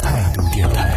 态度电台。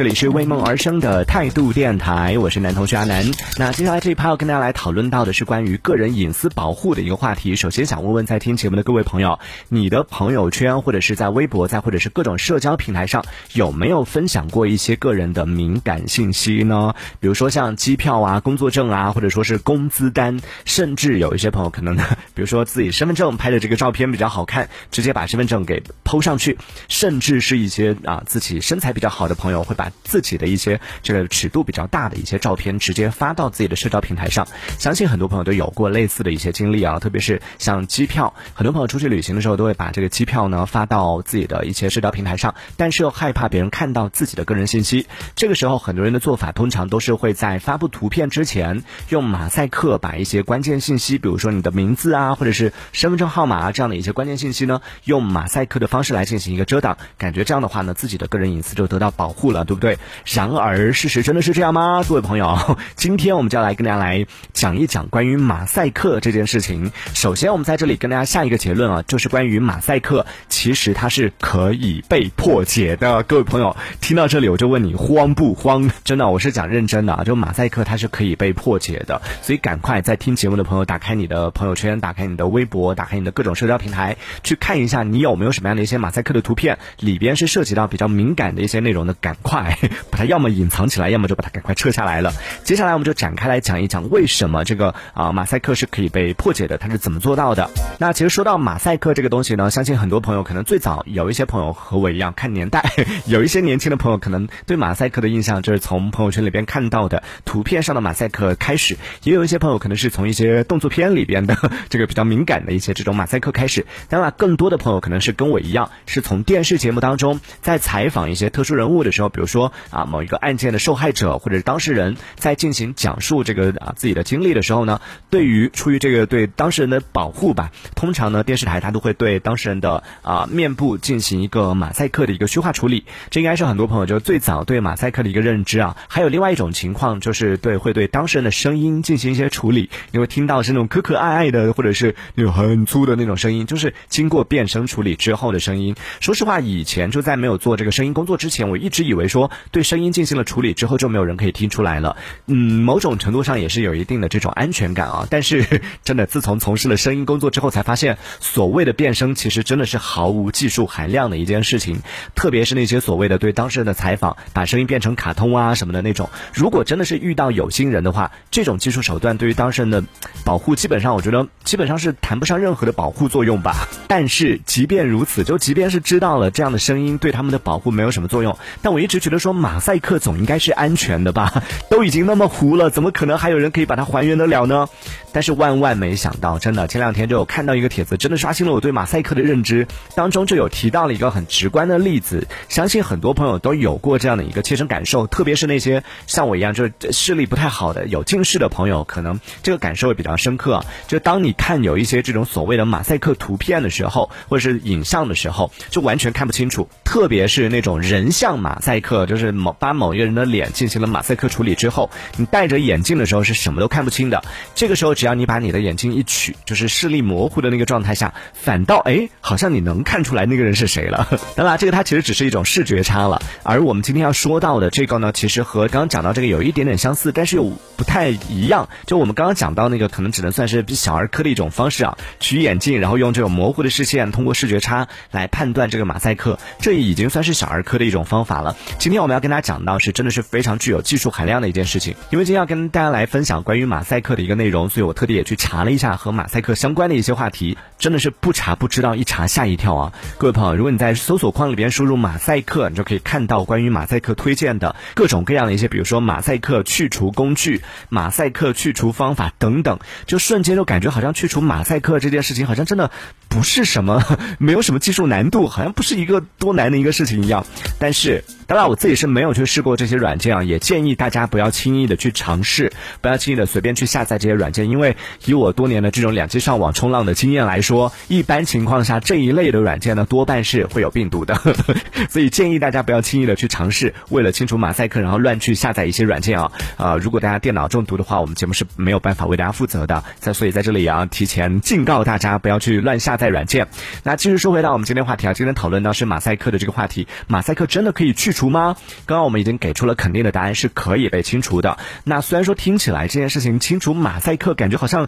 这里是为梦而生的态度电台，我是男同学阿南。那接下来这一趴要跟大家来讨论到的是关于个人隐私保护的一个话题。首先想问问在听节目的各位朋友，你的朋友圈或者是在微博，在或者是各种社交平台上，有没有分享过一些个人的敏感信息呢？比如说像机票啊、工作证啊，或者说是工资单，甚至有一些朋友可能呢，比如说自己身份证拍的这个照片比较好看，直接把身份证给抛上去，甚至是一些啊自己身材比较好的朋友会把自己的一些这个尺度比较大的一些照片直接发到自己的社交平台上，相信很多朋友都有过类似的一些经历啊，特别是像机票，很多朋友出去旅行的时候都会把这个机票呢发到自己的一些社交平台上，但是又害怕别人看到自己的个人信息，这个时候很多人的做法通常都是会在发布图片之前用马赛克把一些关键信息，比如说你的名字啊，或者是身份证号码啊这样的一些关键信息呢，用马赛克的方式来进行一个遮挡，感觉这样的话呢，自己的个人隐私就得到保护了，对？对然而，事实真的是这样吗？各位朋友，今天我们就要来跟大家来讲一讲关于马赛克这件事情。首先，我们在这里跟大家下一个结论啊，就是关于马赛克，其实它是可以被破解的。各位朋友，听到这里我就问你慌不慌？真的，我是讲认真的啊，就马赛克它是可以被破解的，所以赶快在听节目的朋友，打开你的朋友圈，打开你的微博，打开你的各种社交平台，去看一下你有没有什么样的一些马赛克的图片，里边是涉及到比较敏感的一些内容的，赶快。把它要么隐藏起来，要么就把它赶快撤下来了。接下来我们就展开来讲一讲为什么这个啊马赛克是可以被破解的，它是怎么做到的？那其实说到马赛克这个东西呢，相信很多朋友可能最早有一些朋友和我一样看年代，有一些年轻的朋友可能对马赛克的印象就是从朋友圈里边看到的图片上的马赛克开始，也有一些朋友可能是从一些动作片里边的 这个比较敏感的一些这种马赛克开始。当然，更多的朋友可能是跟我一样，是从电视节目当中在采访一些特殊人物的时候，比如说。啊，某一个案件的受害者或者是当事人在进行讲述这个啊自己的经历的时候呢，对于出于这个对当事人的保护吧，通常呢电视台它都会对当事人的啊面部进行一个马赛克的一个虚化处理，这应该是很多朋友就最早对马赛克的一个认知啊。还有另外一种情况就是对会对当事人的声音进行一些处理，你会听到是那种可可爱爱的或者是那种很粗的那种声音，就是经过变声处理之后的声音。说实话，以前就在没有做这个声音工作之前，我一直以为说对。声音进行了处理之后，就没有人可以听出来了。嗯，某种程度上也是有一定的这种安全感啊。但是，真的自从从事了声音工作之后，才发现所谓的变声其实真的是毫无技术含量的一件事情。特别是那些所谓的对当事人的采访，把声音变成卡通啊什么的那种，如果真的是遇到有心人的话，这种技术手段对于当事人的保护，基本上我觉得基本上是谈不上任何的保护作用吧。但是，即便如此，就即便是知道了这样的声音对他们的保护没有什么作用，但我一直觉觉得说马。马赛克总应该是安全的吧？都已经那么糊了，怎么可能还有人可以把它还原得了呢？但是万万没想到，真的前两天就有看到一个帖子，真的刷新了我对马赛克的认知。当中就有提到了一个很直观的例子，相信很多朋友都有过这样的一个切身感受，特别是那些像我一样就是视力不太好的有近视的朋友，可能这个感受会比较深刻。就当你看有一些这种所谓的马赛克图片的时候，或者是影像的时候，就完全看不清楚，特别是那种人像马赛克，就是。某把某一个人的脸进行了马赛克处理之后，你戴着眼镜的时候是什么都看不清的。这个时候，只要你把你的眼镜一取，就是视力模糊的那个状态下，反倒哎，好像你能看出来那个人是谁了。当然，这个它其实只是一种视觉差了。而我们今天要说到的这个呢，其实和刚刚讲到这个有一点点相似，但是又不太一样。就我们刚刚讲到那个，可能只能算是小儿科的一种方式啊，取眼镜，然后用这种模糊的视线，通过视觉差来判断这个马赛克，这已经算是小儿科的一种方法了。今天我们要跟大家讲到是真的是非常具有技术含量的一件事情，因为今天要跟大家来分享关于马赛克的一个内容，所以我特地也去查了一下和马赛克相关的一些话题，真的是不查不知道，一查吓一跳啊！各位朋友，如果你在搜索框里边输入马赛克，你就可以看到关于马赛克推荐的各种各样的一些，比如说马赛克去除工具、马赛克去除方法等等，就瞬间就感觉好像去除马赛克这件事情好像真的不是什么 没有什么技术难度，好像不是一个多难的一个事情一样，但是。当然，我自己是没有去试过这些软件啊，也建议大家不要轻易的去尝试，不要轻易的随便去下载这些软件，因为以我多年的这种两机上网冲浪的经验来说，一般情况下这一类的软件呢，多半是会有病毒的，所以建议大家不要轻易的去尝试，为了清除马赛克，然后乱去下载一些软件啊。啊，如果大家电脑中毒的话，我们节目是没有办法为大家负责的。在所以在这里也要提前警告大家，不要去乱下载软件。那继续说回到我们今天话题啊，今天讨论到是马赛克的这个话题，马赛克真的可以去除除吗？刚刚我们已经给出了肯定的答案，是可以被清除的。那虽然说听起来这件事情清除马赛克感觉好像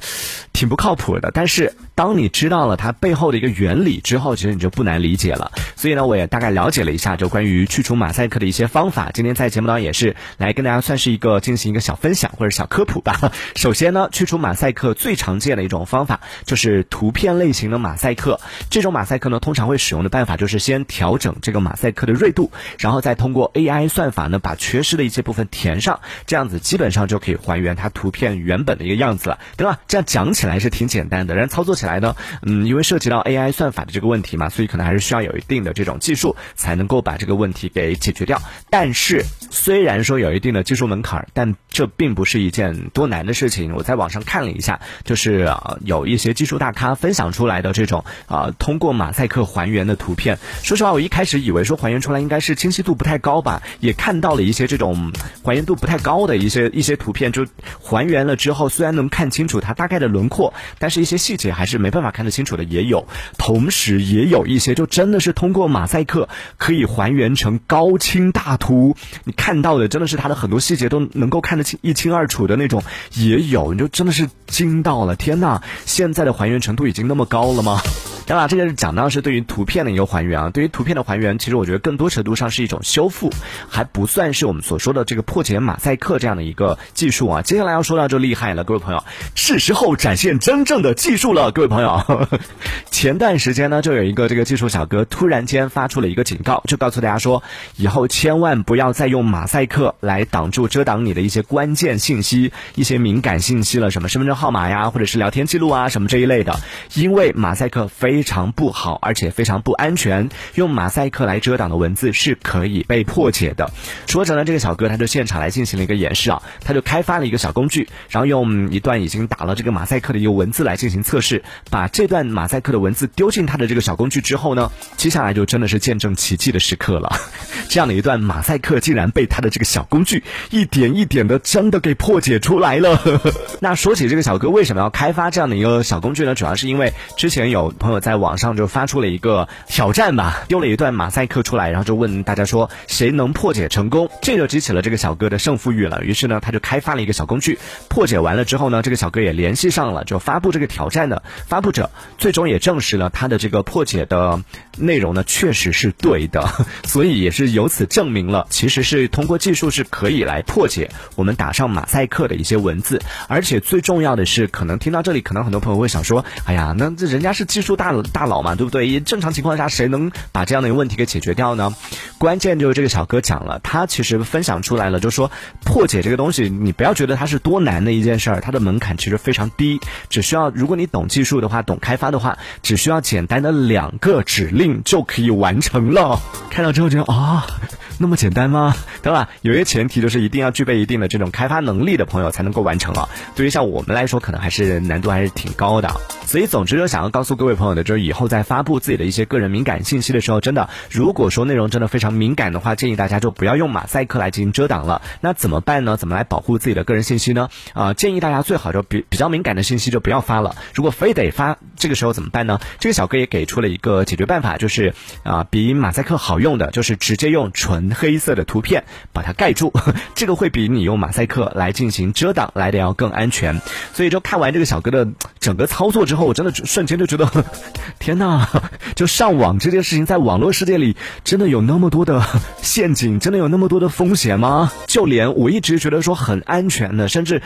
挺不靠谱的，但是当你知道了它背后的一个原理之后，其实你就不难理解了。所以呢，我也大概了解了一下，就关于去除马赛克的一些方法。今天在节目当中也是来跟大家算是一个进行一个小分享或者小科普吧。首先呢，去除马赛克最常见的一种方法就是图片类型的马赛克。这种马赛克呢，通常会使用的办法就是先调整这个马赛克的锐度，然后再通过 AI 算法呢，把缺失的一些部分填上，这样子基本上就可以还原它图片原本的一个样子了，对吧？这样讲起来是挺简单的，然后操作起来呢，嗯，因为涉及到 AI 算法的这个问题嘛，所以可能还是需要有一定的这种技术才能够把这个问题给解决掉。但是虽然说有一定的技术门槛，但这并不是一件多难的事情。我在网上看了一下，就是有一些技术大咖分享出来的这种啊，通过马赛克还原的图片。说实话，我一开始以为说还原出来应该是清晰度不太高吧，也看到了一些这种还原度不太高的一些一些图片，就还原了之后，虽然能看清楚它大概的轮廓，但是一些细节还是没办法看得清楚的，也有。同时也有一些就真的是通过马赛克可以还原成高清大图，你看到的真的是它的很多细节都能够看得清一清二楚的那种，也有，你就真的是惊到了，天呐，现在的还原程度已经那么高了吗？当然，这个是讲到是对于图片的一个还原啊。对于图片的还原，其实我觉得更多程度上是一种修复，还不算是我们所说的这个破解马赛克这样的一个技术啊。接下来要说到就厉害了，各位朋友，是时候展现真正的技术了，各位朋友。前段时间呢，就有一个这个技术小哥突然间发出了一个警告，就告诉大家说，以后千万不要再用马赛克来挡住遮挡你的一些关键信息、一些敏感信息了，什么身份证号码呀，或者是聊天记录啊，什么这一类的，因为马赛克非。非常不好，而且非常不安全。用马赛克来遮挡的文字是可以被破解的。说着呢，这个小哥他就现场来进行了一个演示啊，他就开发了一个小工具，然后用一段已经打了这个马赛克的一个文字来进行测试。把这段马赛克的文字丢进他的这个小工具之后呢，接下来就真的是见证奇迹的时刻了。这样的一段马赛克竟然被他的这个小工具一点一点的真的给破解出来了。那说起这个小哥为什么要开发这样的一个小工具呢？主要是因为之前有朋友。在网上就发出了一个挑战吧，丢了一段马赛克出来，然后就问大家说谁能破解成功，这就激起了这个小哥的胜负欲了。于是呢，他就开发了一个小工具，破解完了之后呢，这个小哥也联系上了就发布这个挑战的发布者，最终也证实了他的这个破解的内容呢确实是对的，所以也是由此证明了其实是通过技术是可以来破解我们打上马赛克的一些文字，而且最重要的是，可能听到这里，可能很多朋友会想说，哎呀，那这人家是技术大。大佬嘛，对不对？正常情况下，谁能把这样的一个问题给解决掉呢？关键就是这个小哥讲了，他其实分享出来了，就说破解这个东西，你不要觉得它是多难的一件事儿，它的门槛其实非常低，只需要如果你懂技术的话，懂开发的话，只需要简单的两个指令就可以完成了。看到之后觉得啊。那么简单吗？对吧？有一个前提就是一定要具备一定的这种开发能力的朋友才能够完成啊。对于像我们来说，可能还是难度还是挺高的。所以，总之就想要告诉各位朋友的，就是以后在发布自己的一些个人敏感信息的时候，真的，如果说内容真的非常敏感的话，建议大家就不要用马赛克来进行遮挡了。那怎么办呢？怎么来保护自己的个人信息呢？啊，建议大家最好就比比较敏感的信息就不要发了。如果非得发，这个时候怎么办呢？这个小哥也给出了一个解决办法，就是啊，比马赛克好用的，就是直接用纯。黑色的图片把它盖住，这个会比你用马赛克来进行遮挡来的要更安全。所以就看完这个小哥的整个操作之后，我真的瞬间就觉得，天哪！就上网这件事情，在网络世界里真的有那么多的陷阱，真的有那么多的风险吗？就连我一直觉得说很安全的，甚至。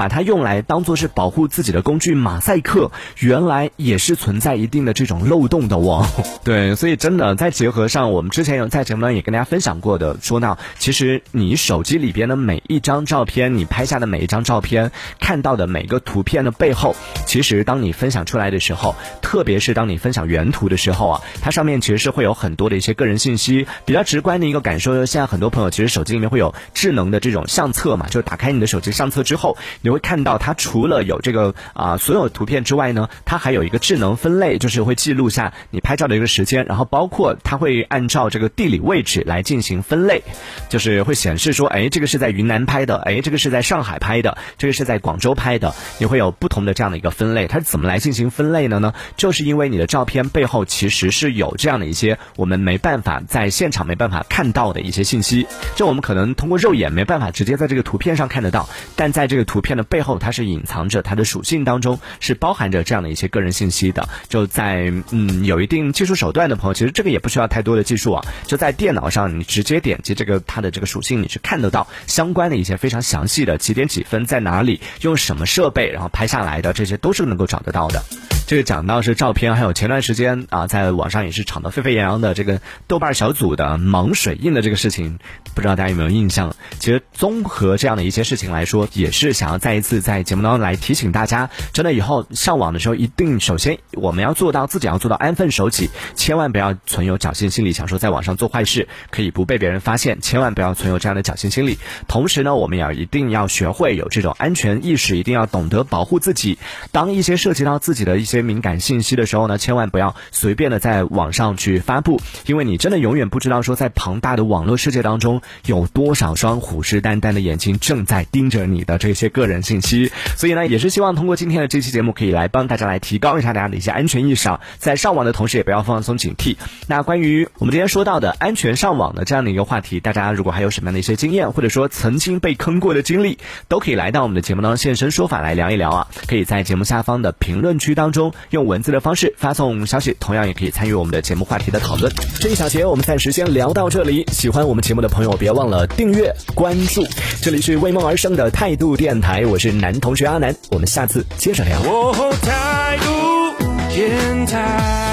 把它用来当做是保护自己的工具，马赛克原来也是存在一定的这种漏洞的哦。对，所以真的再结合上我们之前有在节目中也跟大家分享过的，说到其实你手机里边的每一张照片，你拍下的每一张照片，看到的每个图片的背后，其实当你分享出来的时候，特别是当你分享原图的时候啊，它上面其实是会有很多的一些个人信息。比较直观的一个感受，就是现在很多朋友其实手机里面会有智能的这种相册嘛，就打开你的手机相册之后，你会看到它除了有这个啊所有图片之外呢，它还有一个智能分类，就是会记录下你拍照的一个时间，然后包括它会按照这个地理位置来进行分类，就是会显示说，哎，这个是在云南拍的，哎，这个是在上海拍的，这个是在广州拍的，你会有不同的这样的一个分类。它是怎么来进行分类的呢？就是因为你的照片背后其实是有这样的一些我们没办法在现场没办法看到的一些信息，就我们可能通过肉眼没办法直接在这个图片上看得到，但在这个图片的背后，它是隐藏着它的属性当中是包含着这样的一些个人信息的。就在嗯有一定技术手段的朋友，其实这个也不需要太多的技术啊，就在电脑上你直接点击这个它的这个属性，你是看得到相关的一些非常详细的几点几分在哪里用什么设备然后拍下来的，这些都是能够找得到的。这个讲到是照片，还有前段时间啊，在网上也是吵得沸沸扬扬的这个豆瓣小组的盲水印的这个事情，不知道大家有没有印象？其实综合这样的一些事情来说，也是想要再一次在节目当中来提醒大家，真的以后上网的时候，一定首先我们要做到自己要做到安分守己，千万不要存有侥幸心理，想说在网上做坏事可以不被别人发现，千万不要存有这样的侥幸心理。同时呢，我们也要一定要学会有这种安全意识，一定要懂得保护自己。当一些涉及到自己的一些敏感信息的时候呢，千万不要随便的在网上去发布，因为你真的永远不知道说在庞大的网络世界当中有多少双虎视眈眈的眼睛正在盯着你的这些个人信息。所以呢，也是希望通过今天的这期节目，可以来帮大家来提高一下大家的一些安全意识啊，在上网的同时也不要放松警惕。那关于我们今天说到的安全上网的这样的一个话题，大家如果还有什么样的一些经验，或者说曾经被坑过的经历，都可以来到我们的节目当中现身说法来聊一聊啊。可以在节目下方的评论区当中用。文字的方式发送消息，同样也可以参与我们的节目话题的讨论。这一小节我们暂时先聊到这里。喜欢我们节目的朋友，别忘了订阅关注。这里是为梦而生的态度电台，我是男同学阿南，我们下次接着聊。态度电台。